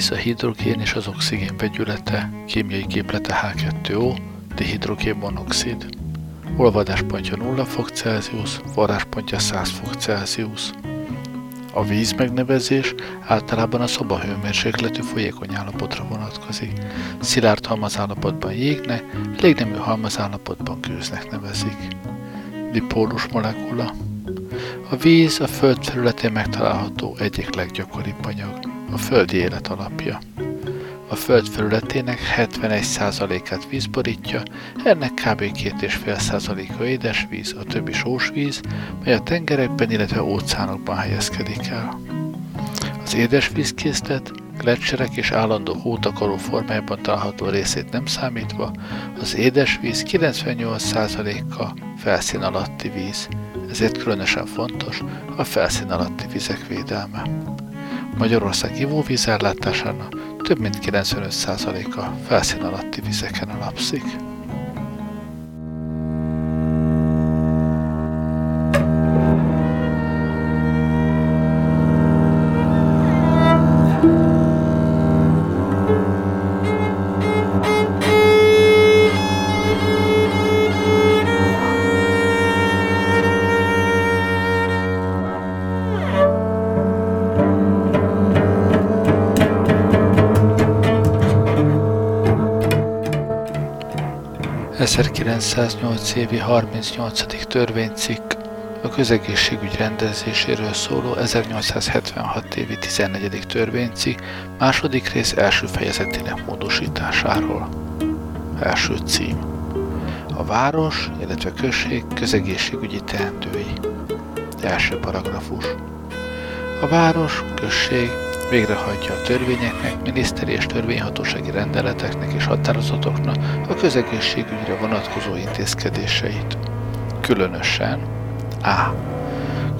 víz, a hidrogén és az oxigén vegyülete, kémiai képlete H2O, dihidrogénmonoxid. Olvadáspontja 0 fok Celsius, forráspontja 100 fok Celsius. A víz megnevezés általában a szobahőmérsékletű folyékony állapotra vonatkozik. Szilárd halmazállapotban jégnek, légnemű halmazállapotban gőznek nevezik. Dipólus molekula A víz a Föld területén megtalálható egyik leggyakoribb anyag, a földi élet alapja a Föld felületének 71%-át víz borítja, ennek kb. 2,5%-a édesvíz, a többi sósvíz, mely a tengerekben, illetve óceánokban helyezkedik el. Az édesvízkészlet, gletszerek és állandó hótakaró formájában található részét nem számítva, az édesvíz 98%-a felszín alatti víz, ezért különösen fontos a felszín alatti vizek védelme. Magyarország ivóvízellátásának több mint 95%-a felszín alatti vizeken alapszik. 1908 évi 38. törvénycikk a közegészségügy rendezéséről szóló 1876 évi 14. törvénycikk második rész első fejezetének módosításáról. Első cím. A város, illetve község közegészségügyi teendői. Első paragrafus. A város, község végrehajtja a törvényeknek, miniszteri és törvényhatósági rendeleteknek és határozatoknak a közegészségügyre vonatkozó intézkedéseit. Különösen A.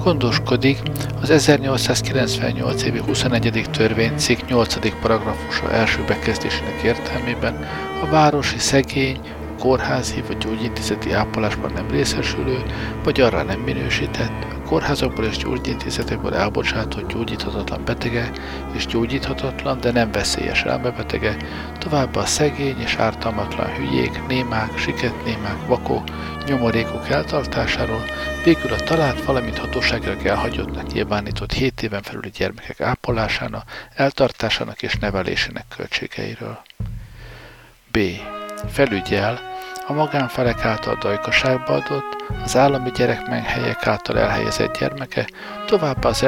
Gondoskodik az 1898 évi 21. törvénycikk 8. paragrafusa első bekezdésének értelmében a városi szegény, kórházi vagy gyógyintézeti ápolásban nem részesülő, vagy arra nem minősített, kórházakból és gyógyintézetekből elbocsátott gyógyíthatatlan betege és gyógyíthatatlan, de nem veszélyes elmebetege, továbbá a szegény és ártalmatlan hülyék, némák, siketnémák, vakok, nyomorékok eltartásáról, végül a talált, valamint hatóságilag elhagyottnak nyilvánított 7 éven felüli gyermekek ápolásának, eltartásának és nevelésének költségeiről. B. Felügyel a magánfelek által dajkaságba adott, az állami gyerekmenhelyek által elhelyezett gyermeke, továbbá az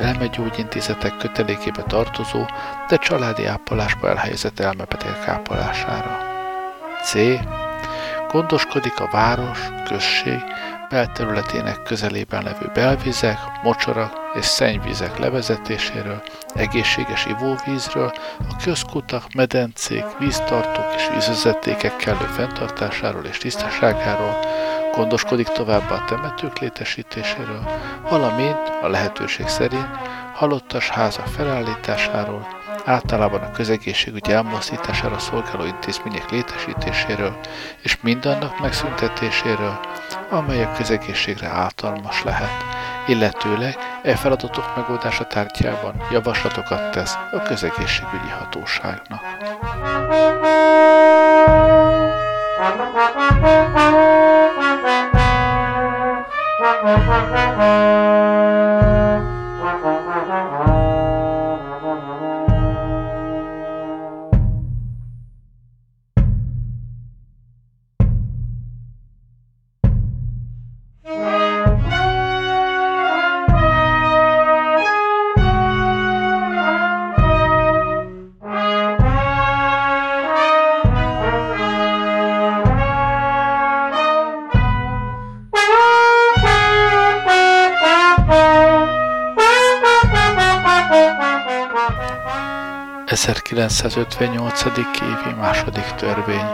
elmegyógyintézetek kötelékébe tartozó, de családi ápolásba elhelyezett elmebetegek ápolására. C. Gondoskodik a város, község, belterületének közelében levő belvizek, mocsarak és szennyvizek levezetéséről, egészséges ivóvízről, a közkutak, medencék, víztartók és vízvezetékek kellő fenntartásáról és tisztaságáról, gondoskodik továbbá a temetők létesítéséről, valamint a lehetőség szerint halottas házak felállításáról, általában a közegészségügy elmozdítására szolgáló intézmények létesítéséről és mindannak megszüntetéséről, amely a közegészségre általmas lehet, illetőleg e feladatok megoldása tárgyában javaslatokat tesz a közegészségügyi hatóságnak. ...1958. évi második törvény.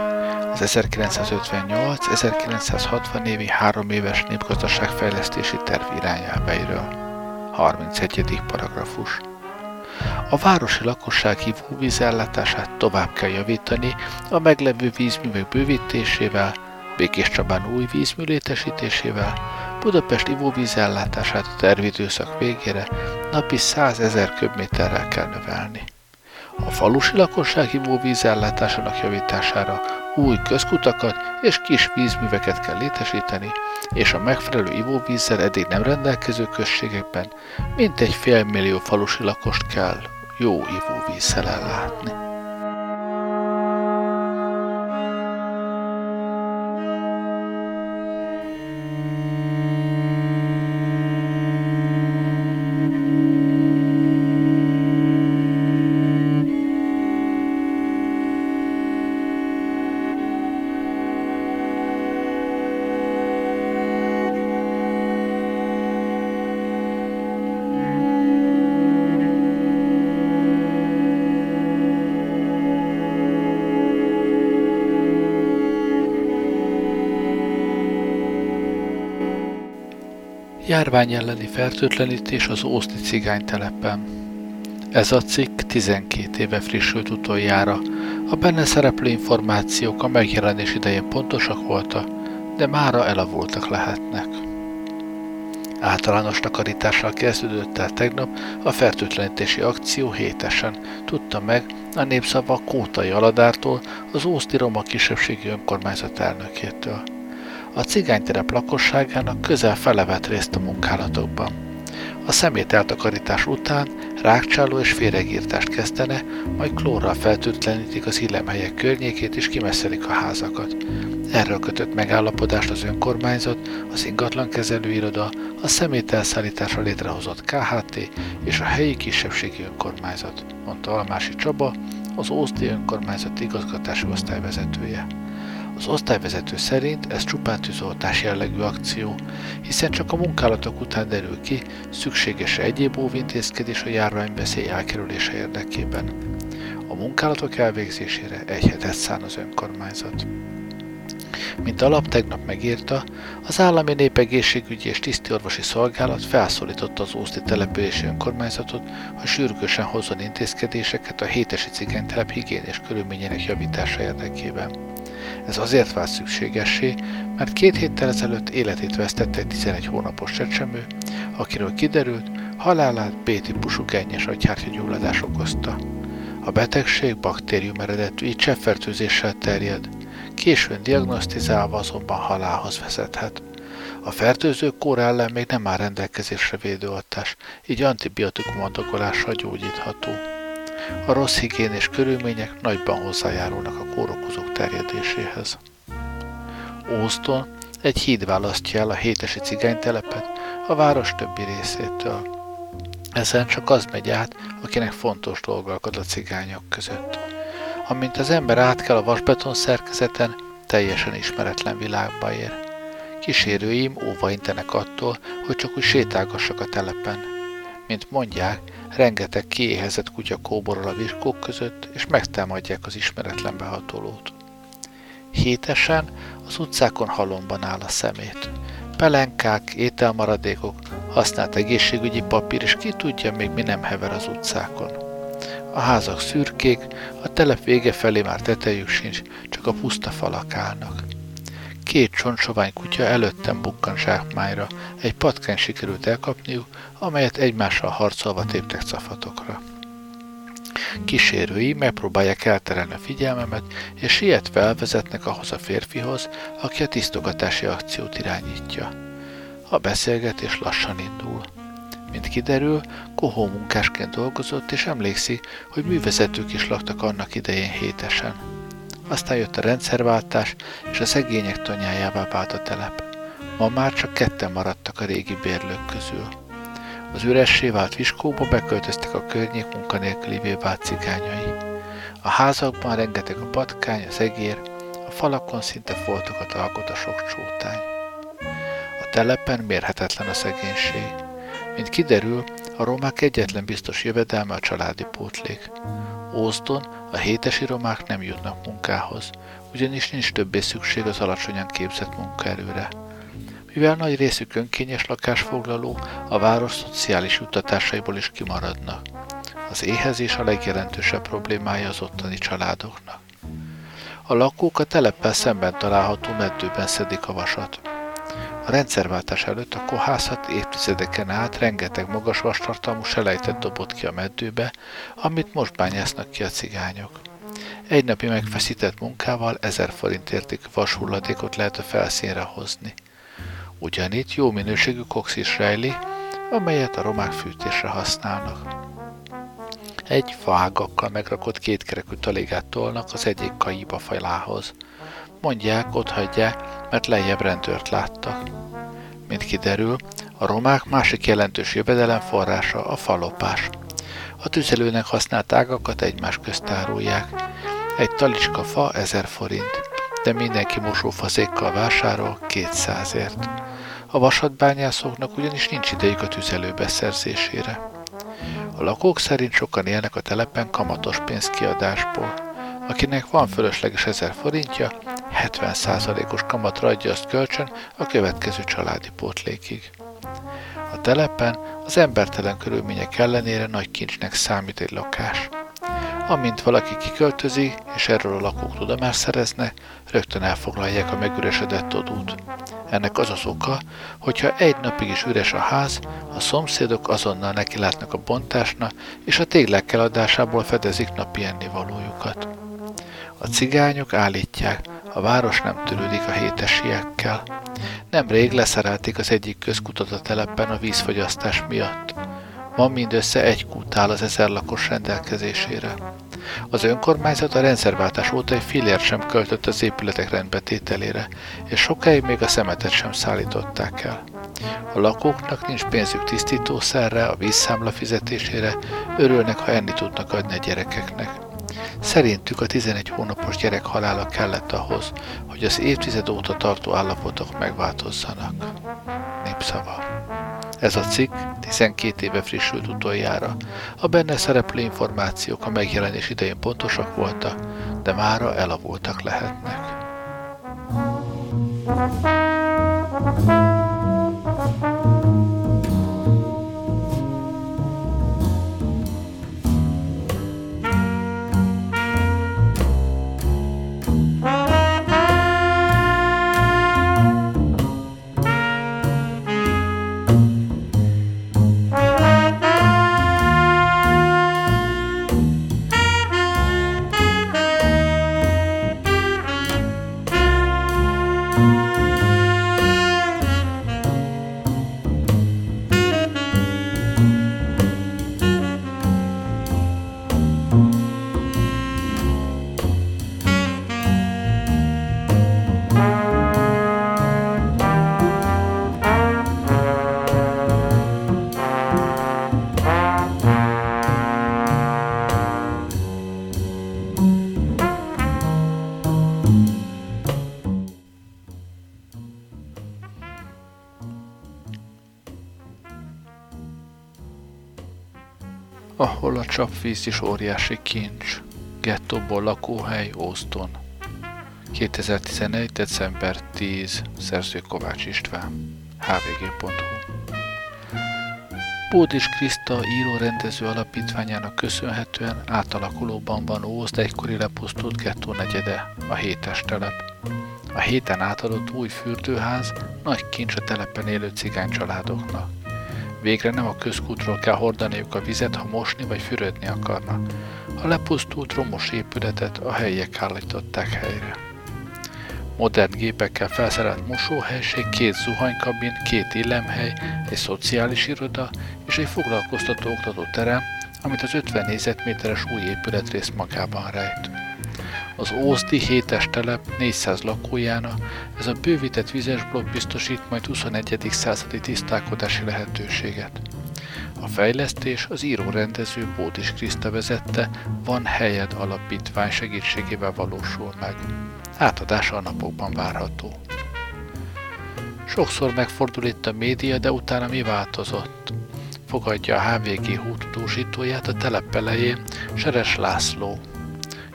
Az 1958-1960 évi három éves népgazdaságfejlesztési terv irányelveiről. 31. paragrafus. A városi lakosság ivóvízellátását tovább kell javítani a meglevő vízművek bővítésével, Békés Csabán új vízmű létesítésével, Budapest ivóvízellátását a tervidőszak végére napi 100 ezer köbméterrel kell növelni. A falusi lakosság ivóvíz ellátásának javítására új közkutakat és kis vízműveket kell létesíteni, és a megfelelő ivóvízzel eddig nem rendelkező községekben mintegy félmillió falusi lakost kell jó ivóvízzel ellátni. Járvány elleni fertőtlenítés az Ószti cigánytelepen. Ez a cikk 12 éve frissült utoljára. A benne szereplő információk a megjelenés idején pontosak voltak, de mára elavultak lehetnek. Általános takarítással kezdődött el tegnap a fertőtlenítési akció hétesen, tudta meg a népszava Kótai Aladártól, az Ószti Roma kisebbségi önkormányzat elnökétől a cigányterep lakosságának közel fele vett részt a munkálatokban. A szemét eltakarítás után rákcsáló és féregírtást kezdene, majd klórral feltűtlenítik az illemhelyek környékét és kimesszelik a házakat. Erről kötött megállapodást az önkormányzat, az ingatlankezelőiroda, a szemét elszállításra létrehozott KHT és a helyi kisebbségi önkormányzat, mondta Almási Csaba, az Ószdi önkormányzat igazgatási osztályvezetője. Az osztályvezető szerint ez csupán tűzoltás jellegű akció, hiszen csak a munkálatok után derül ki, szükséges egyéb óvintézkedés a járványveszély elkerülése érdekében. A munkálatok elvégzésére egy hetet szán az önkormányzat. Mint alap tegnap megírta, az állami népegészségügyi és tisztiorvosi szolgálat felszólította az Ószti települési önkormányzatot, hogy sürgősen hozzon intézkedéseket a hétesi cigánytelep higiénés körülményének javítása érdekében. Ez azért vált szükségessé, mert két héttel ezelőtt életét vesztette egy 11 hónapos csecsemő, akiről kiderült, halálát B-típusú gennyes agyhártyagyulladás okozta. A betegség baktérium eredetű, így cseppfertőzéssel terjed, későn diagnosztizálva azonban halálhoz vezethet. A fertőző kór ellen még nem áll rendelkezésre védőoltás, így antibiotikum adogolással gyógyítható. A rossz higiénés körülmények nagyban hozzájárulnak a kórokozók terjedéséhez. Ószton egy híd választja el a hétesi cigánytelepet a város többi részétől. Ezen csak az megy át, akinek fontos dolga a cigányok között. Amint az ember átkel a vasbeton szerkezeten, teljesen ismeretlen világba ér. Kísérőim óva intenek attól, hogy csak úgy sétálgassak a telepen. Mint mondják, Rengeteg kiéhezett kutya kóborol a viskók között, és megtámadják az ismeretlen behatolót. Hétesen az utcákon halomban áll a szemét. Pelenkák, ételmaradékok, használt egészségügyi papír, és ki tudja még mi nem hever az utcákon. A házak szürkék, a telep vége felé már tetejük sincs, csak a puszta falak állnak. Két csontsovány kutya előttem bukkan zsákmányra, egy patkány sikerült elkapniuk, amelyet egymással harcolva téptek cafatokra. Kísérői megpróbálják elterelni a figyelmemet, és sietve elvezetnek ahhoz a férfihoz, aki a tisztogatási akciót irányítja. A beszélgetés lassan indul. Mint kiderül, kohó munkásként dolgozott, és emlékszik, hogy művezetők is laktak annak idején hétesen. Aztán jött a rendszerváltás, és a szegények tanyájává vált a telep. Ma már csak ketten maradtak a régi bérlők közül. Az üressé vált viskóba beköltöztek a környék munkanélkülivé vált cigányai. A házakban rengeteg a patkány, az egér, a falakon szinte foltokat alkot a sok csótány. A telepen mérhetetlen a szegénység. Mint kiderül, a romák egyetlen biztos jövedelme a családi pótlék. Ózdon a hétesi romák nem jutnak munkához, ugyanis nincs többé szükség az alacsonyan képzett munkaerőre. Mivel nagy részük önkényes lakásfoglaló, a város szociális juttatásaiból is kimaradnak. Az éhezés a legjelentősebb problémája az ottani családoknak. A lakók a teleppel szemben található meddőben szedik a vasat. A rendszerváltás előtt a kohászat évtizedeken át rengeteg magas vastartalmú selejtet dobott ki a meddőbe, amit most bányásznak ki a cigányok. Egy napi megfeszített munkával ezer forint értékű vashulladékot lehet a felszínre hozni. Ugyanitt jó minőségű kox is rejli, amelyet a romák fűtésre használnak. Egy faágakkal megrakott kétkerekű talégát tolnak az egyik kaiba falához. Mondják, ott hagyják, mert lejjebb rendőrt láttak. Mint kiderül, a romák másik jelentős jövedelem forrása a falopás. A tüzelőnek használt ágakat egymás közt árulják. Egy talicska fa 1000 forint, de mindenki mosófazékkal vásárol 200ért. A vasatbányászoknak ugyanis nincs idejük a tüzelő beszerzésére. A lakók szerint sokan élnek a telepen kamatos pénzkiadásból. Akinek van fölösleges 1000 forintja, 70%-os kamatra adja azt kölcsön a következő családi pótlékig. A telepen az embertelen körülmények ellenére nagy kincsnek számít egy lakás. Amint valaki kiköltözik, és erről a lakók tudomást szereznek, rögtön elfoglalják a megüresedett odút. Ennek az az oka, hogyha egy napig is üres a ház, a szomszédok azonnal neki látnak a bontásnak, és a téglák eladásából fedezik napi ennivalójukat. A cigányok állítják, a város nem törődik a hétesiekkel. Nemrég leszerelték az egyik közkutat a telepen a vízfogyasztás miatt. Ma mindössze egy kút áll az ezer lakos rendelkezésére. Az önkormányzat a rendszerváltás óta egy fillért sem költött az épületek rendbetételére, és sokáig még a szemetet sem szállították el. A lakóknak nincs pénzük tisztítószerre, a vízszámla fizetésére, örülnek, ha enni tudnak adni a gyerekeknek. Szerintük a 11 hónapos gyerek halála kellett ahhoz, hogy az évtized óta tartó állapotok megváltozzanak. Népszava. Ez a cikk 12 éve frissült utoljára. A benne szereplő információk a megjelenés idején pontosak voltak, de mára elavultak lehetnek. thank csapvíz is óriási kincs. Gettóból lakóhely Ószton. 2011. december 10. Szerző Kovács István. hvg.hu Bódis Kriszta író-rendező alapítványának köszönhetően átalakulóban van Ózd egykori lepusztult gettó negyede, a hétes telep. A héten átadott új fürdőház nagy kincs a telepen élő cigány családoknak. Végre nem a közkútról kell hordaniuk a vizet, ha mosni vagy fürödni akarnak. A lepusztult romos épületet a helyiek állították helyre. Modern gépekkel felszerelt mosóhelység, két zuhanykabin, két illemhely, egy szociális iroda és egy foglalkoztató oktató terem, amit az 50 négyzetméteres új épületrész magában rejt. Az Ózdi hétes telep 400 lakójána ez a bővített vizes blokk biztosít majd 21. századi tisztálkodási lehetőséget. A fejlesztés az író-rendező Bódis Kriszta vezette Van Helyed alapítvány segítségével valósul meg. Átadása a napokban várható. Sokszor megfordul itt a média, de utána mi változott? Fogadja a HVG hútudósítóját a telep elején Seres László,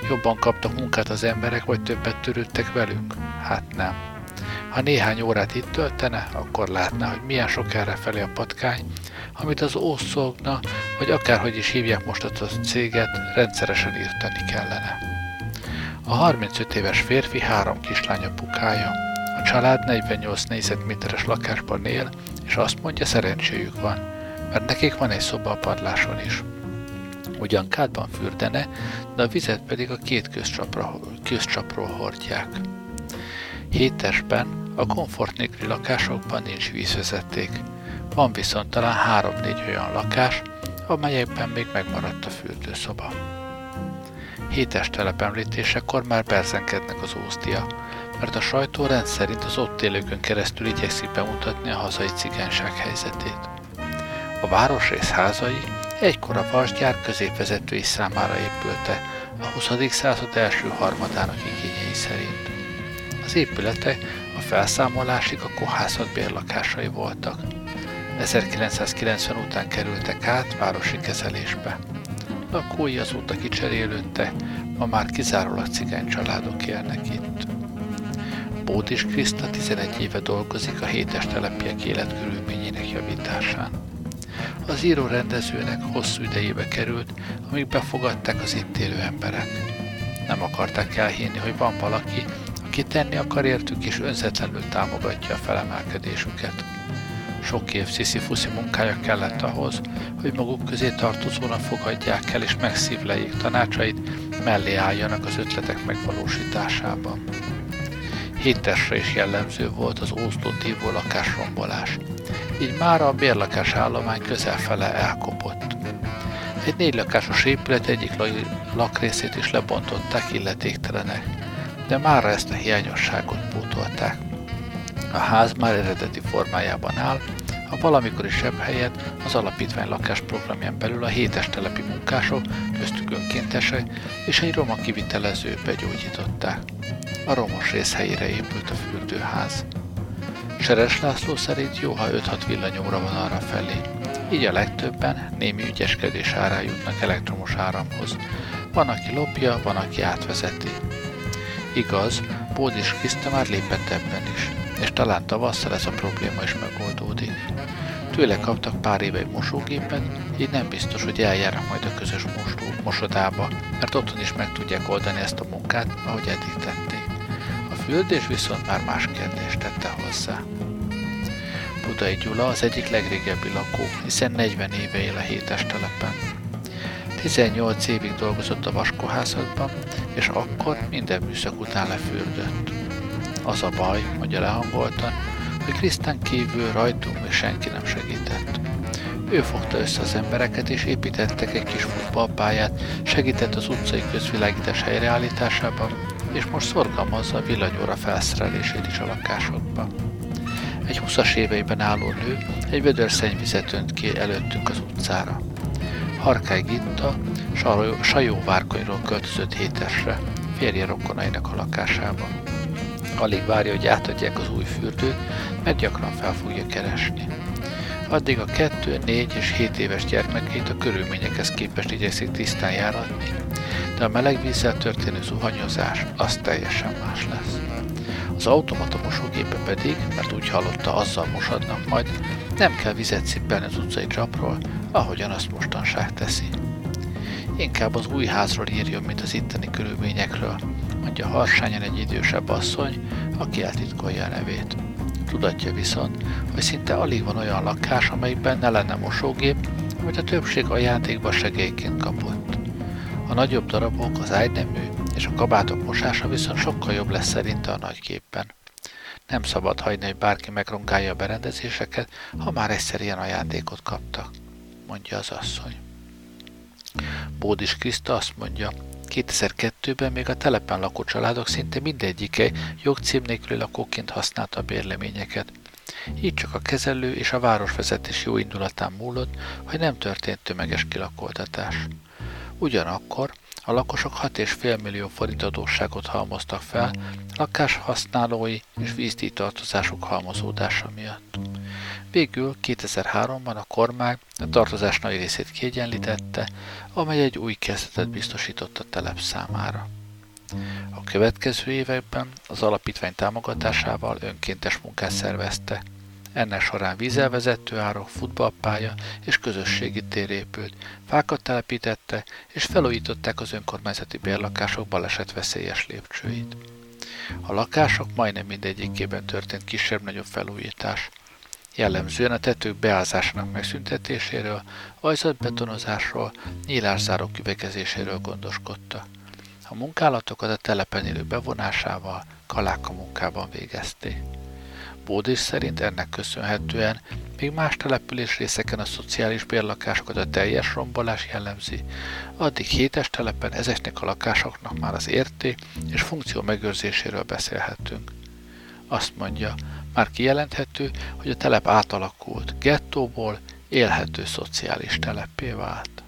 Jobban kaptak munkát az emberek, vagy többet törődtek velünk? Hát nem. Ha néhány órát itt töltene, akkor látná, hogy milyen sok erre felé a patkány, amit az ószolgna, vagy akárhogy is hívják most a céget, rendszeresen írtani kellene. A 35 éves férfi három kislány apukája. A család 48 négyzetméteres lakásban él, és azt mondja, szerencséjük van, mert nekik van egy szoba a padláson is. Ugyan kádban fürdene, de a vizet pedig a két közcsapra, közcsapról hordják. Hétesben a komfort nélküli lakásokban nincs vízvezeték. Van viszont talán három-négy olyan lakás, amelyekben még megmaradt a fürdőszoba. Hétes telepemlítésekor már berzenkednek az ózdia, mert a sajtó rendszerint az ott élőkön keresztül igyekszik bemutatni a hazai cigányság helyzetét. A városrész házai egykor a vasgyár középvezetői számára épülte, a 20. század első harmadának igényei szerint. Az épületek a felszámolásig a kohászat bérlakásai voltak. 1990 után kerültek át városi kezelésbe. Lakói azóta kicserélődtek, ma már kizárólag cigány családok élnek itt. Bódis Kriszta 11 éve dolgozik a hétes telepiek életkörülményének javításán. Az író rendezőnek hosszú idejébe került, amíg befogadták az itt élő emberek. Nem akarták elhinni, hogy van valaki, aki tenni akar értük és önzetlenül támogatja a felemelkedésüket. Sok év sziszi-fuszi munkája kellett ahhoz, hogy maguk közé tartozónak fogadják el és megszívleljék tanácsait, mellé álljanak az ötletek megvalósításában. Hétesre is jellemző volt az tívó lakásrombolás. Így már a bérlakás állomány közelfele elkopott. Egy négy lakásos épület egyik lakrészét is lebontották illetéktelenek, de mára ezt a hiányosságot pótolták. A ház már eredeti formájában áll, a valamikori sebb helyet az alapítvány lakásprogramján belül a hétes telepi munkások, köztük önkéntesek és egy roma kivitelező begyógyították. A romos rész helyére épült a fürdőház. Seres László szerint jó, ha 5-6 villanyóra van arra felé. Így a legtöbben némi ügyeskedés árán jutnak elektromos áramhoz. Van, aki lopja, van, aki átvezeti. Igaz, Bódis Kriszta már lépett ebben is, és talán tavasszal ez a probléma is megoldódik. Tőle kaptak pár éve egy mosógépet, így nem biztos, hogy eljárnak majd a közös mosodába, mert otthon is meg tudják oldani ezt a munkát, ahogy eddig tették. A fürdés viszont már más kérdést tette hozzá. Budai Gyula az egyik legrégebbi lakó, hiszen 40 éve él a hétes telepen. 18 évig dolgozott a vaskohászatban, és akkor minden műszak után lefürdött. Az a baj, mondja lehangoltan, hogy Krisztán kívül rajtunk még senki nem segített. Ő fogta össze az embereket, és építettek egy kis futballpályát, segített az utcai közvilágítás helyreállításában, és most szorgalmazza a villanyóra felszerelését is a lakásokba. Egy 20-as éveiben álló nő egy vödör szennyvizet önt ki előttünk az utcára. Harkály Gitta Sajó várkonyról költözött hétesre, férje rokonainak a lakásába. Alig várja, hogy átadják az új fürdőt, mert gyakran fel fogja keresni. Addig a 2, 4 és 7 éves gyermekeit a körülményekhez képest igyekszik tisztán járatni, de a meleg vízzel történő zuhanyozás az teljesen más lesz. Az automata mosógépe pedig, mert úgy hallotta, azzal mosadnak majd, nem kell vizet szippelni az utcai csapról, ahogyan azt mostanság teszi. Inkább az új házról írjon, mint az itteni körülményekről, mondja harsányan egy idősebb asszony, aki eltitkolja a nevét. Tudatja viszont, hogy szinte alig van olyan lakás, amelyikben ne lenne mosógép, amit a többség ajándékba segélyként kapott. A nagyobb darabok, az ágynemű és a kabátok mosása viszont sokkal jobb lesz szerinte a nagyképpen. Nem szabad hagyni, hogy bárki megrongálja a berendezéseket, ha már egyszer ilyen ajándékot kaptak, mondja az asszony. Bódis Kriszta azt mondja, 2002-ben még a telepen lakó családok szinte mindegyike jogcím nélküli lakóként használta a bérleményeket. Így csak a kezelő és a városvezetés jó indulatán múlott, hogy nem történt tömeges kilakoltatás. Ugyanakkor a lakosok 6,5 millió forint adósságot halmoztak fel, lakáshasználói és vízdíjtartozások halmozódása miatt. Végül 2003-ban a kormány a tartozás nagy részét kiegyenlítette, amely egy új kezdetet biztosított a telep számára. A következő években az alapítvány támogatásával önkéntes munkát szervezte. Ennek során vízelvezető árok, futballpálya és közösségi tér épült, fákat telepítette és felújították az önkormányzati bérlakások balesetveszélyes lépcsőit. A lakások majdnem mindegyikében történt kisebb-nagyobb felújítás. Jellemzően a tetők beázásának megszüntetéséről, betonozásról, nyílászárók üvegezéséről gondoskodta. A munkálatokat a telepen élő bevonásával kaláka munkában végezték. Bódis szerint ennek köszönhetően még más település részeken a szociális bérlakásokat a teljes rombolás jellemzi, addig hétes telepen ezeknek a lakásoknak már az érté és funkció megőrzéséről beszélhetünk. Azt mondja, már kijelenthető, hogy a telep átalakult, gettóból élhető szociális teleppé vált.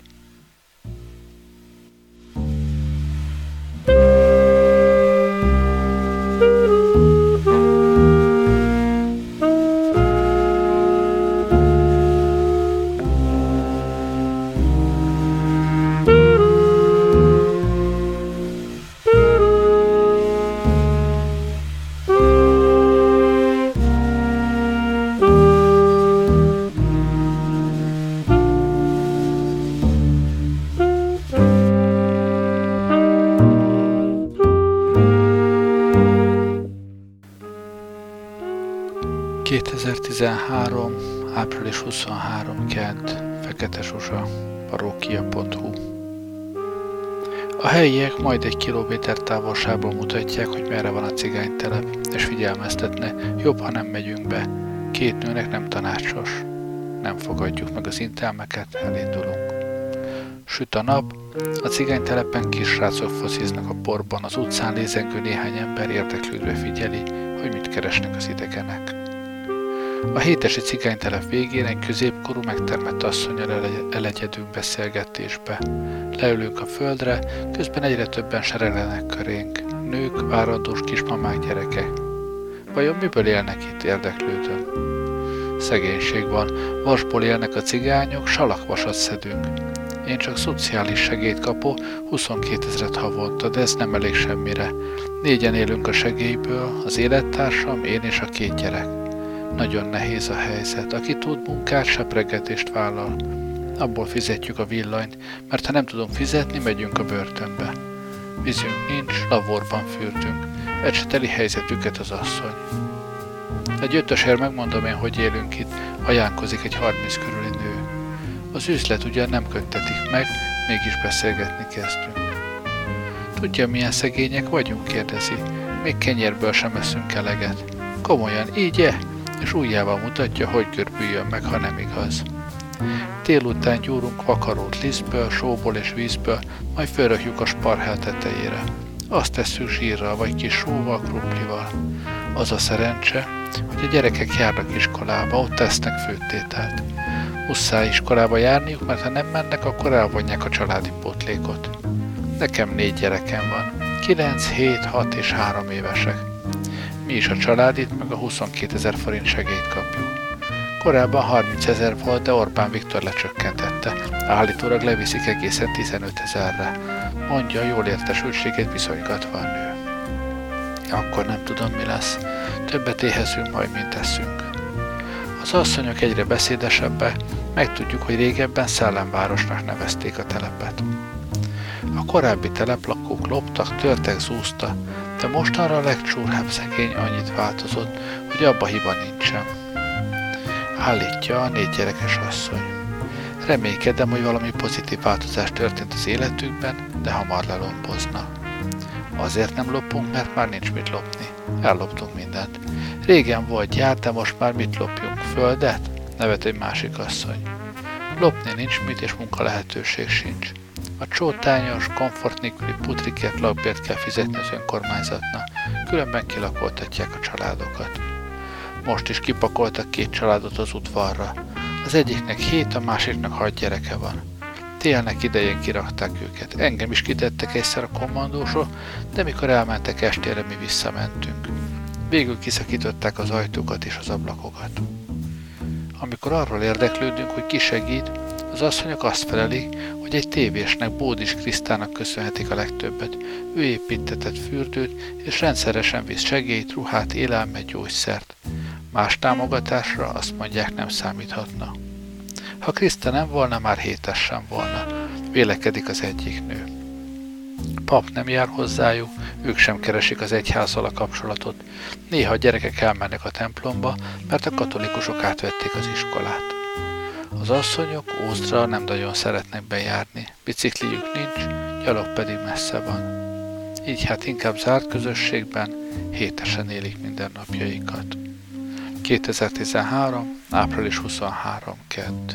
23. kent Fekete Zsuzsa parókia.hu A helyiek majd egy kilométer távolságból mutatják, hogy merre van a cigánytelep, és figyelmeztetne, jobb, ha nem megyünk be. Két nőnek nem tanácsos. Nem fogadjuk meg az intelmeket, elindulunk. Süt a nap, a cigánytelepen kisrácok fociznak a porban, az utcán lézengő néhány ember érdeklődve figyeli, hogy mit keresnek az idegenek. A hétesi cigánytelep végén egy középkorú megtermett asszonyal elegyedünk beszélgetésbe. Leülünk a földre, közben egyre többen serelenek körénk. Nők, várandós kismamák, gyerekek. Vajon miből élnek itt, érdeklődöm? Szegénység van, vasból élnek a cigányok, salakvasat szedünk. Én csak szociális segélyt kapó, 22 ezeret havonta, de ez nem elég semmire. Négyen élünk a segélyből, az élettársam, én és a két gyerek. Nagyon nehéz a helyzet. Aki tud munkát, sepregetést vállal. Abból fizetjük a villanyt, mert ha nem tudunk fizetni, megyünk a börtönbe. Vízünk nincs, lavorban fürdünk. Ecseteli helyzetüket az asszony. Egy ötösér megmondom én, hogy élünk itt, ajánkozik egy 30 körüli nő. Az üzlet ugyan nem köttetik meg, mégis beszélgetni kezdünk. Tudja, milyen szegények vagyunk, kérdezi. Még kenyérből sem eszünk eleget. Komolyan, így-e? És ujjával mutatja, hogy görbüljön meg, ha nem igaz. Délután gyúrunk vakarót lisztből, sóból és vízből, majd fölrakjuk a sparhel tetejére. Azt tesszük zsírral, vagy kis sóval, krumplival. Az a szerencse, hogy a gyerekek járnak iskolába, ott tesznek főtételt. Muszáj iskolába járniuk, mert ha nem mennek, akkor elvonják a családi pótlékot. Nekem négy gyerekem van. 9, 7, 6 és 3 évesek. Mi is a családit, meg a 22 ezer forint segélyt kapjuk. Korábban 30 ezer volt, de Orbán Viktor lecsökkentette. Állítólag leviszik egészen 15 ezerre. Mondja, jól értesültséget viszonygatva a nő. Akkor nem tudom, mi lesz. Többet éhezünk majd, mint eszünk. Az asszonyok egyre beszédesebbe, megtudjuk, hogy régebben szellemvárosnak nevezték a telepet. A korábbi teleplakók loptak, törtek, zúzta, de mostanra a legcsúrhább szegény annyit változott, hogy abba hiba nincsen. Állítja a négy gyerekes asszony. Reménykedem, hogy valami pozitív változás történt az életükben, de hamar lelombozna. Azért nem lopunk, mert már nincs mit lopni. Elloptunk mindent. Régen volt gyár, de most már mit lopjunk? Földet? Nevet egy másik asszony. Lopni nincs mit, és munka lehetőség sincs. A csótányos, komfort nélküli putrikért lakbért kell fizetni az önkormányzatnak, különben kilakoltatják a családokat. Most is kipakoltak két családot az udvarra. Az egyiknek hét, a másiknak hat gyereke van. Télnek idején kirakták őket. Engem is kitettek egyszer a kommandósról, de mikor elmentek estére, mi visszamentünk. Végül kiszakították az ajtókat és az ablakokat. Amikor arról érdeklődünk, hogy ki segít, az asszonyok azt felelik, hogy egy tévésnek, Bódis Krisztának köszönhetik a legtöbbet. Ő építetett fürdőt, és rendszeresen visz segélyt, ruhát, élelmet, gyógyszert. Más támogatásra azt mondják nem számíthatna. Ha Kriszta nem volna, már hétes sem volna, vélekedik az egyik nő. pap nem jár hozzájuk, ők sem keresik az egyházzal a kapcsolatot. Néha a gyerekek elmennek a templomba, mert a katolikusok átvették az iskolát. Az asszonyok Ózdra nem nagyon szeretnek bejárni, bicikliük nincs, gyalog pedig messze van. Így hát inkább zárt közösségben, hétesen élik mindennapjaikat. 2013. április 23. kedd.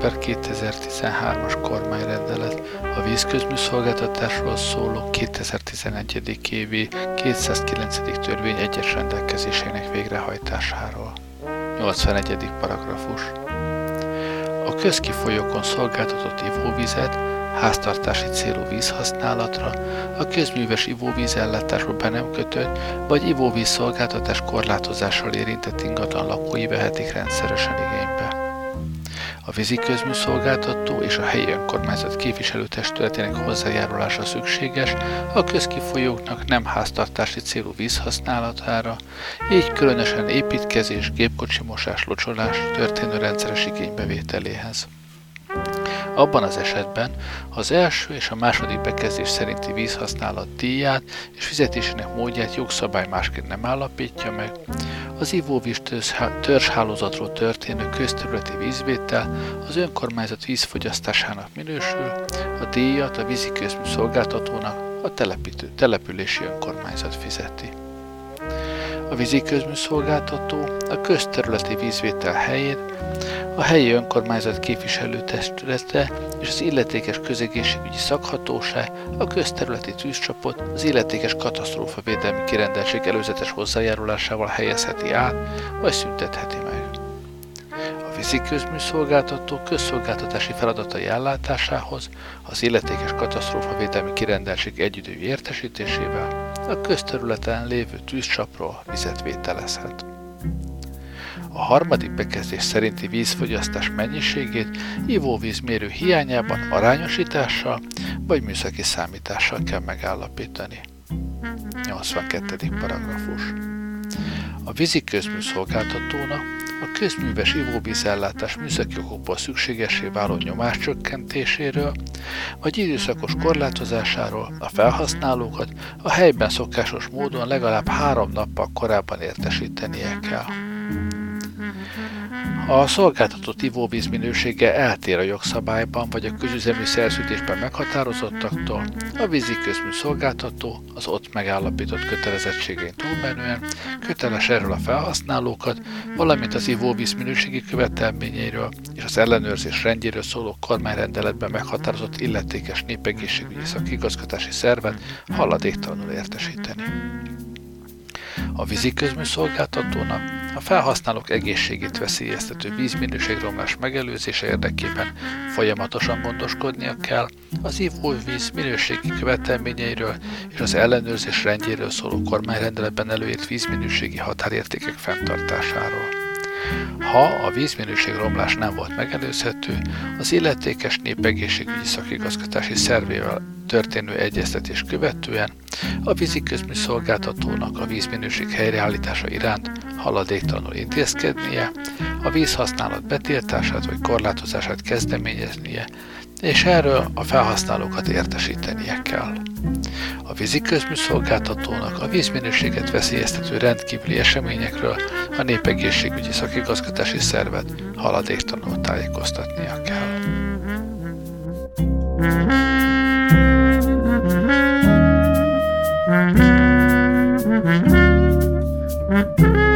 Per 2013-as kormányrendelet a vízközműszolgáltatásról szóló 2011. évi 209. törvény egyes rendelkezésének végrehajtásáról. 81. paragrafus. A közkifolyókon szolgáltatott ivóvizet háztartási célú vízhasználatra, a közműves ivóvízellátásról be nem kötött, vagy ivóvíz szolgáltatás korlátozással érintett ingatlan lakói vehetik rendszeresen igénybe a vízi közműszolgáltató és a helyi önkormányzat képviselőtestületének hozzájárulása szükséges a közkifolyóknak nem háztartási célú vízhasználatára, így különösen építkezés, gépkocsimosás, locsolás történő rendszeres igénybevételéhez. Abban az esetben az első és a második bekezdés szerinti vízhasználat díját és fizetésének módját jogszabály másként nem állapítja meg, az ivóvíz törzshálózatról történő közterületi vízvétel az önkormányzat vízfogyasztásának minősül, a díjat a vízi közmű szolgáltatónak a települési önkormányzat fizeti. A vízi közműszolgáltató a közterületi vízvétel helyén a helyi önkormányzat képviselőtestülete és az illetékes közegészségügyi szakhatóság, a közterületi tűzcsapot az illetékes katasztrófavédelmi kirendeltség előzetes hozzájárulásával helyezheti át, vagy szüntetheti meg. A vízi közműszolgáltató közszolgáltatási feladatai ellátásához az illetékes katasztrófavédelmi kirendeltség egyidőjű értesítésével a közterületen lévő tűzcsapról vizet vételezhet. A harmadik bekezdés szerinti vízfogyasztás mennyiségét ivóvízmérő hiányában arányosítással vagy műszaki számítással kell megállapítani. 82. paragrafus. A vízi közműszolgáltatónak a közműves ivóvízellátás műszaki okokból szükségesé váló nyomás csökkentéséről, vagy időszakos korlátozásáról a felhasználókat a helyben szokásos módon legalább három nappal korábban értesítenie kell. A szolgáltatott ivóvíz minősége eltér a jogszabályban vagy a közüzemi szerződésben meghatározottaktól, a vízi közmű szolgáltató az ott megállapított kötelezettségein túlmenően köteles erről a felhasználókat, valamint az ivóvíz minőségi követelményeiről és az ellenőrzés rendjéről szóló kormányrendeletben meghatározott illetékes népegészségügyi szakigazgatási szervet haladéktalanul értesíteni. A vízi közműszolgáltatónak a felhasználók egészségét veszélyeztető vízminőségromlás megelőzése érdekében folyamatosan gondoskodnia kell az ivóvíz minőségi követelményeiről és az ellenőrzés rendjéről szóló kormányrendeletben előírt vízminőségi határértékek fenntartásáról. Ha a vízminőség romlás nem volt megelőzhető, az illetékes népegészségügyi szakigazgatási szervével történő egyeztetés követően a vízi szolgáltatónak a vízminőség helyreállítása iránt haladéktalanul intézkednie, a vízhasználat betiltását vagy korlátozását kezdeményeznie, és erről a felhasználókat értesítenie kell. A vízi közműszolgáltatónak a vízminőséget veszélyeztető rendkívüli eseményekről a népegészségügyi szakigazgatási szervet haladéktalanul tájékoztatnia kell. Mm-hmm. Mm-hmm. mm-hmm.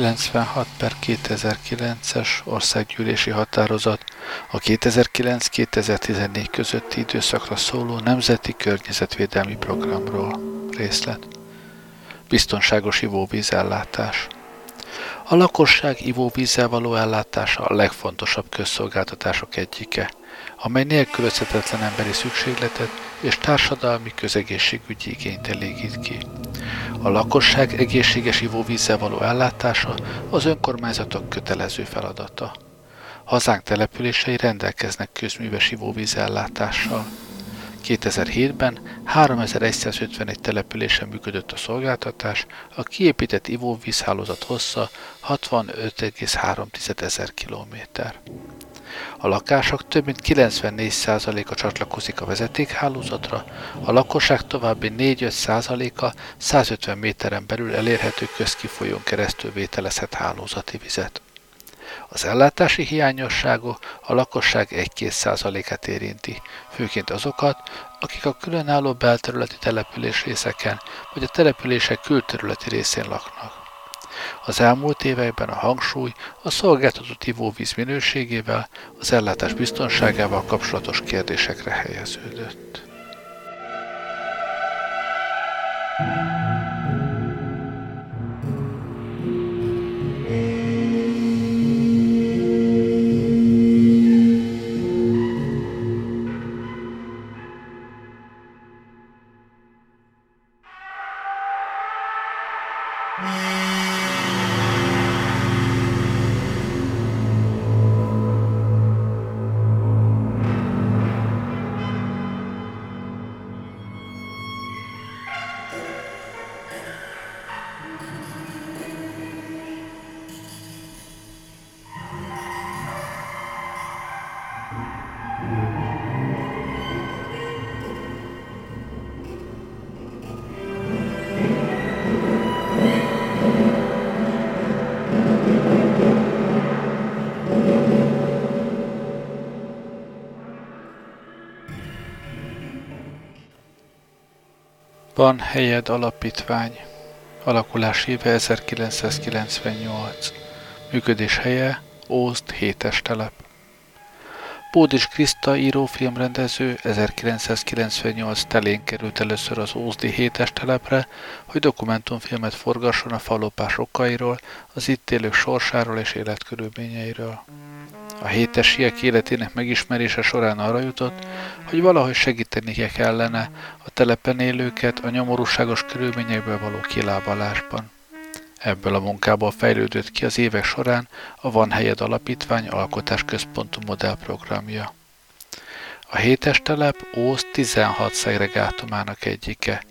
96 per 2009-es országgyűlési határozat a 2009-2014 közötti időszakra szóló Nemzeti Környezetvédelmi Programról részlet. Biztonságos ivóvízellátás. A lakosság ivóvízzel való ellátása a legfontosabb közszolgáltatások egyike, amely nélkülözhetetlen emberi szükségletet és társadalmi közegészségügyi igényt elégít ki. A lakosság egészséges ivóvízzel való ellátása az önkormányzatok kötelező feladata. Hazánk települései rendelkeznek közműves ivóvízellátással. 2007-ben 3151 településen működött a szolgáltatás, a kiépített ivóvízhálózat hossza 65,3 ezer kilométer. A lakások több mint 94%-a csatlakozik a vezetékhálózatra, a lakosság további 4-5%-a 150 méteren belül elérhető közkifolyón keresztül vételezhet hálózati vizet. Az ellátási hiányosságok a lakosság 1-2 százalékát érinti, főként azokat, akik a különálló belterületi település részeken vagy a települések külterületi részén laknak. Az elmúlt években a hangsúly a szolgáltatott ivóvíz minőségével, az ellátás biztonságával kapcsolatos kérdésekre helyeződött. Van helyed alapítvány. Alakulás éve 1998. Működés helye Ózd hétes telep. Bódis Kriszta írófilmrendező 1998 telén került először az Ózdi hétes telepre, hogy dokumentumfilmet forgasson a falopás okairól, az itt élők sorsáról és életkörülményeiről. A hétesiek életének megismerése során arra jutott, hogy valahogy segítenie kellene a telepen élőket a nyomorúságos körülményekből való kilábalásban. Ebből a munkából fejlődött ki az évek során a Van Helyed Alapítvány Alkotás Központú modellprogramja. A hétes telep Ósz 16 szegregátumának egyike.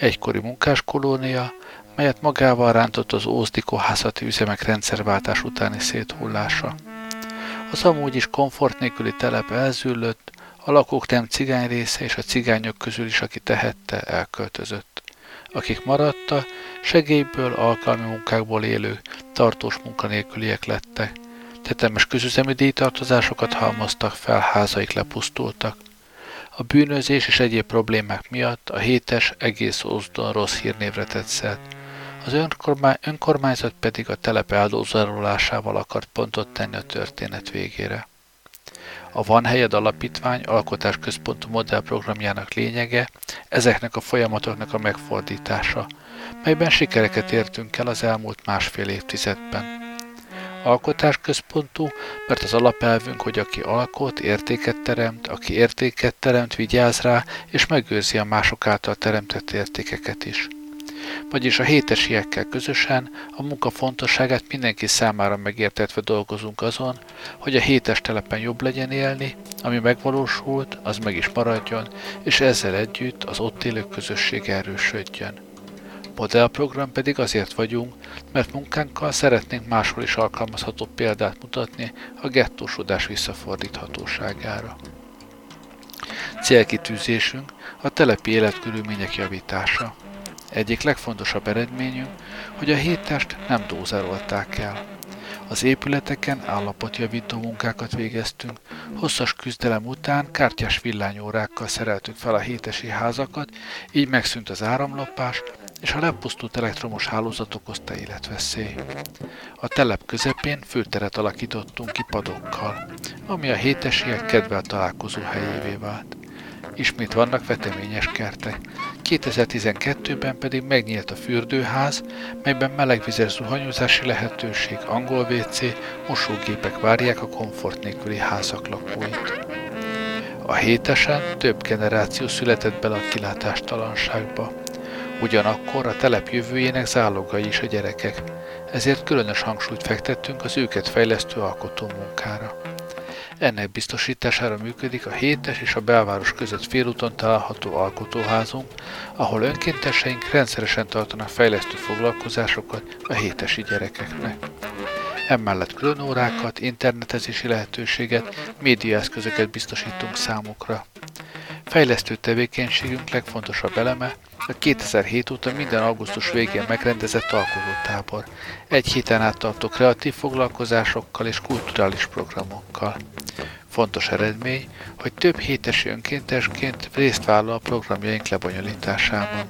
Egykori munkáskolónia, melyet magával rántott az Ózdi kohászati üzemek rendszerváltás utáni széthullása. Az amúgy is komfort nélküli telep elzűlött, a lakók nem cigány része, és a cigányok közül is, aki tehette, elköltözött. Akik maradta, segélyből, alkalmi munkákból élő, tartós munkanélküliek lettek. Tetemes közüzemi díjtartozásokat halmoztak fel, házaik lepusztultak. A bűnözés és egyéb problémák miatt a hétes egész Ózdon rossz hírnévre tett szert az önkormány, önkormányzat pedig a telep eldózarolásával akart pontot tenni a történet végére. A Van Helyed Alapítvány alkotásközpontú modellprogramjának lényege ezeknek a folyamatoknak a megfordítása, melyben sikereket értünk el az elmúlt másfél évtizedben. Alkotásközpontú, mert az alapelvünk, hogy aki alkot, értéket teremt, aki értéket teremt, vigyáz rá, és megőrzi a mások által teremtett értékeket is vagyis a hétesiekkel közösen a munka fontosságát mindenki számára megértetve dolgozunk azon, hogy a hétes telepen jobb legyen élni, ami megvalósult, az meg is maradjon, és ezzel együtt az ott élő közösség erősödjön. Modellprogram pedig azért vagyunk, mert munkánkkal szeretnénk máshol is alkalmazható példát mutatni a gettósodás visszafordíthatóságára. Célkitűzésünk a telepi életkörülmények javítása. Egyik legfontosabb eredményünk, hogy a héttest nem dózerolták el. Az épületeken állapotjavító munkákat végeztünk, hosszas küzdelem után kártyás villányórákkal szereltük fel a hétesi házakat, így megszűnt az áramlopás, és a lepusztult elektromos hálózat okozta életveszély. A telep közepén főteret alakítottunk ki padokkal, ami a hétesiek kedvel találkozó helyévé vált. Ismét vannak veteményes kertek. 2012-ben pedig megnyílt a fürdőház, melyben melegvizes zuhanyozási lehetőség, angol WC, mosógépek várják a komfort nélküli házak lakóit. A hétesen több generáció született bele a kilátástalanságba. Ugyanakkor a telep jövőjének zálogai is a gyerekek, ezért különös hangsúlyt fektettünk az őket fejlesztő alkotó munkára. Ennek biztosítására működik a hétes és a belváros között félúton található alkotóházunk, ahol önkénteseink rendszeresen tartanak fejlesztő foglalkozásokat a hétesi gyerekeknek. Emellett különórákat, internetezési lehetőséget, médiaeszközöket biztosítunk számukra. Fejlesztő tevékenységünk legfontosabb eleme a 2007 óta minden augusztus végén megrendezett alkotótábor, egy héten át tartó kreatív foglalkozásokkal és kulturális programokkal. Fontos eredmény, hogy több hétesi önkéntesként részt vállal a programjaink lebonyolításában.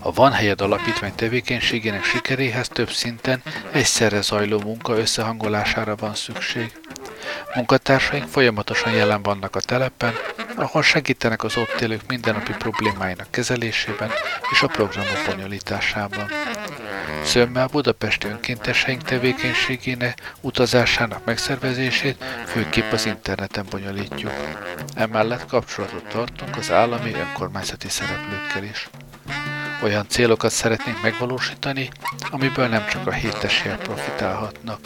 A Van Helyed Alapítvány tevékenységének sikeréhez több szinten egyszerre zajló munka összehangolására van szükség. Munkatársaink folyamatosan jelen vannak a telepen, ahol segítenek az ott élők mindennapi problémáinak kezelésében és a programok bonyolításában. Szömmel Budapesti önkénteseink tevékenységének utazásának megszervezését főképp az interneten bonyolítjuk. Emellett kapcsolatot tartunk az állami önkormányzati szereplőkkel is. Olyan célokat szeretnénk megvalósítani, amiből nem csak a hétesiek profitálhatnak.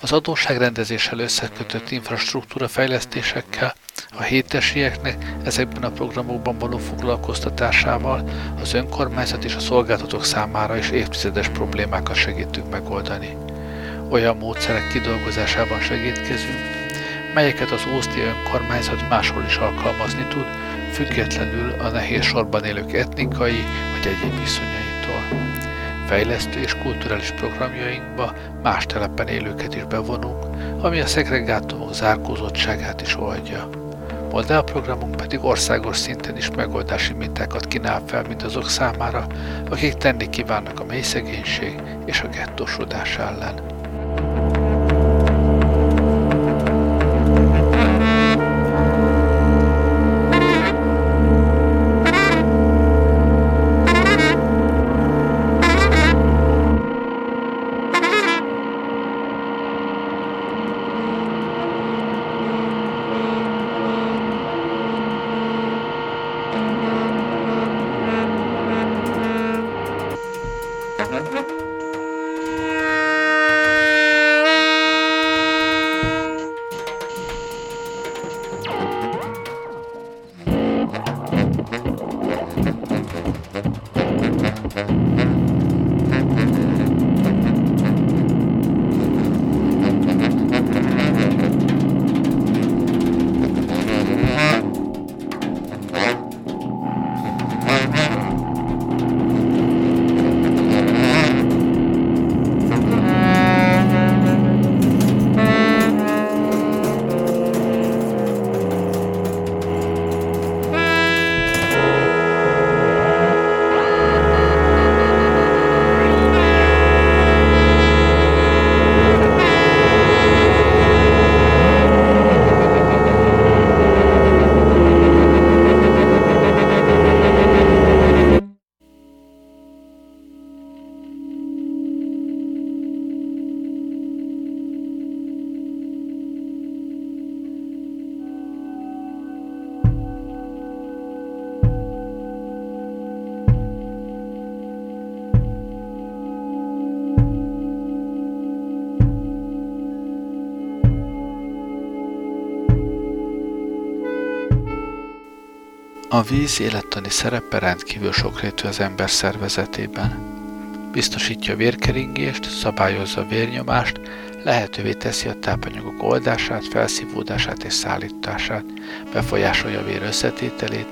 Az adósságrendezéssel összekötött infrastruktúra fejlesztésekkel, a hétesieknek ezekben a programokban való foglalkoztatásával az önkormányzat és a szolgáltatók számára is évtizedes problémákat segítünk megoldani. Olyan módszerek kidolgozásában segítkezünk, melyeket az Ószti önkormányzat máshol is alkalmazni tud, függetlenül a nehéz sorban élők etnikai vagy egyéb viszonyaitól. Fejlesztő és kulturális programjainkba más telepen élőket is bevonunk, ami a szegregátumok zárkózottságát is oldja. Modellprogramunk pedig országos szinten is megoldási mintákat kínál fel mindazok számára, akik tenni kívánnak a mély szegénység és a gettósodás ellen. A víz élettani szerepe rendkívül sokrétű az ember szervezetében. Biztosítja a vérkeringést, szabályozza a vérnyomást, lehetővé teszi a tápanyagok oldását, felszívódását és szállítását, befolyásolja a vér összetételét,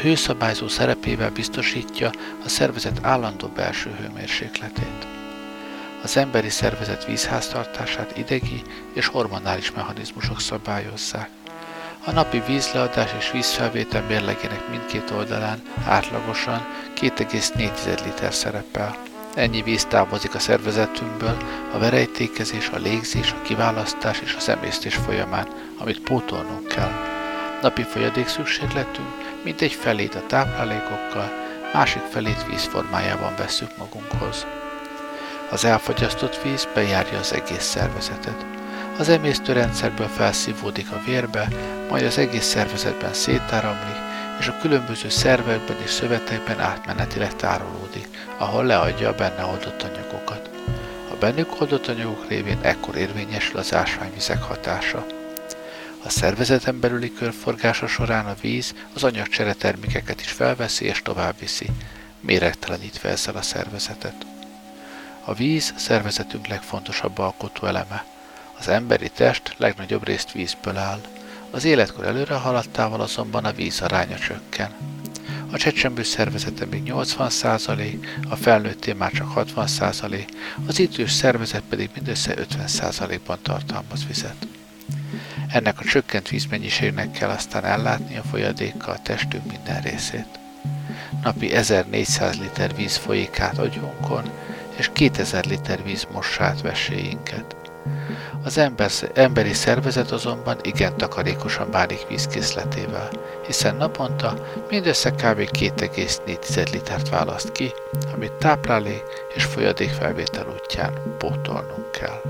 hőszabályzó szerepével biztosítja a szervezet állandó belső hőmérsékletét. Az emberi szervezet vízháztartását idegi és hormonális mechanizmusok szabályozzák. A napi vízleadás és vízfelvétel mérlegének mindkét oldalán átlagosan 2,4 liter szerepel. Ennyi víz távozik a szervezetünkből a verejtékezés, a légzés, a kiválasztás és az emésztés folyamán, amit pótolnunk kell. Napi folyadék szükségletünk egy felét a táplálékokkal, másik felét víz formájában veszük magunkhoz. Az elfogyasztott víz bejárja az egész szervezetet. Az emésztőrendszerből felszívódik a vérbe, majd az egész szervezetben szétáramlik, és a különböző szervekben és szövetekben átmenetileg tárolódik, ahol leadja a benne oldott anyagokat. A bennük oldott anyagok révén ekkor érvényesül az ásványvizek hatása. A szervezeten belüli körforgása során a víz az anyagcsere termékeket is felveszi és továbbviszi, méregtelenítve ezzel a szervezetet. A víz szervezetünk legfontosabb alkotó eleme. Az emberi test legnagyobb részt vízből áll. Az életkor előre haladtával azonban a víz aránya csökken. A csecsemő szervezete még 80%, a felnőtté már csak 60%, az idős szervezet pedig mindössze 50%-ban tartalmaz vizet. Ennek a csökkent vízmennyiségnek kell aztán ellátni a folyadékkal a testünk minden részét. Napi 1400 liter víz folyik át agyunkon, és 2000 liter víz mossát veséinket. Az ember, emberi szervezet azonban igen takarékosan bánik vízkészletével, hiszen naponta mindössze kb. 2,4 litert választ ki, amit táplálék és folyadékfelvétel útján pótolnunk kell.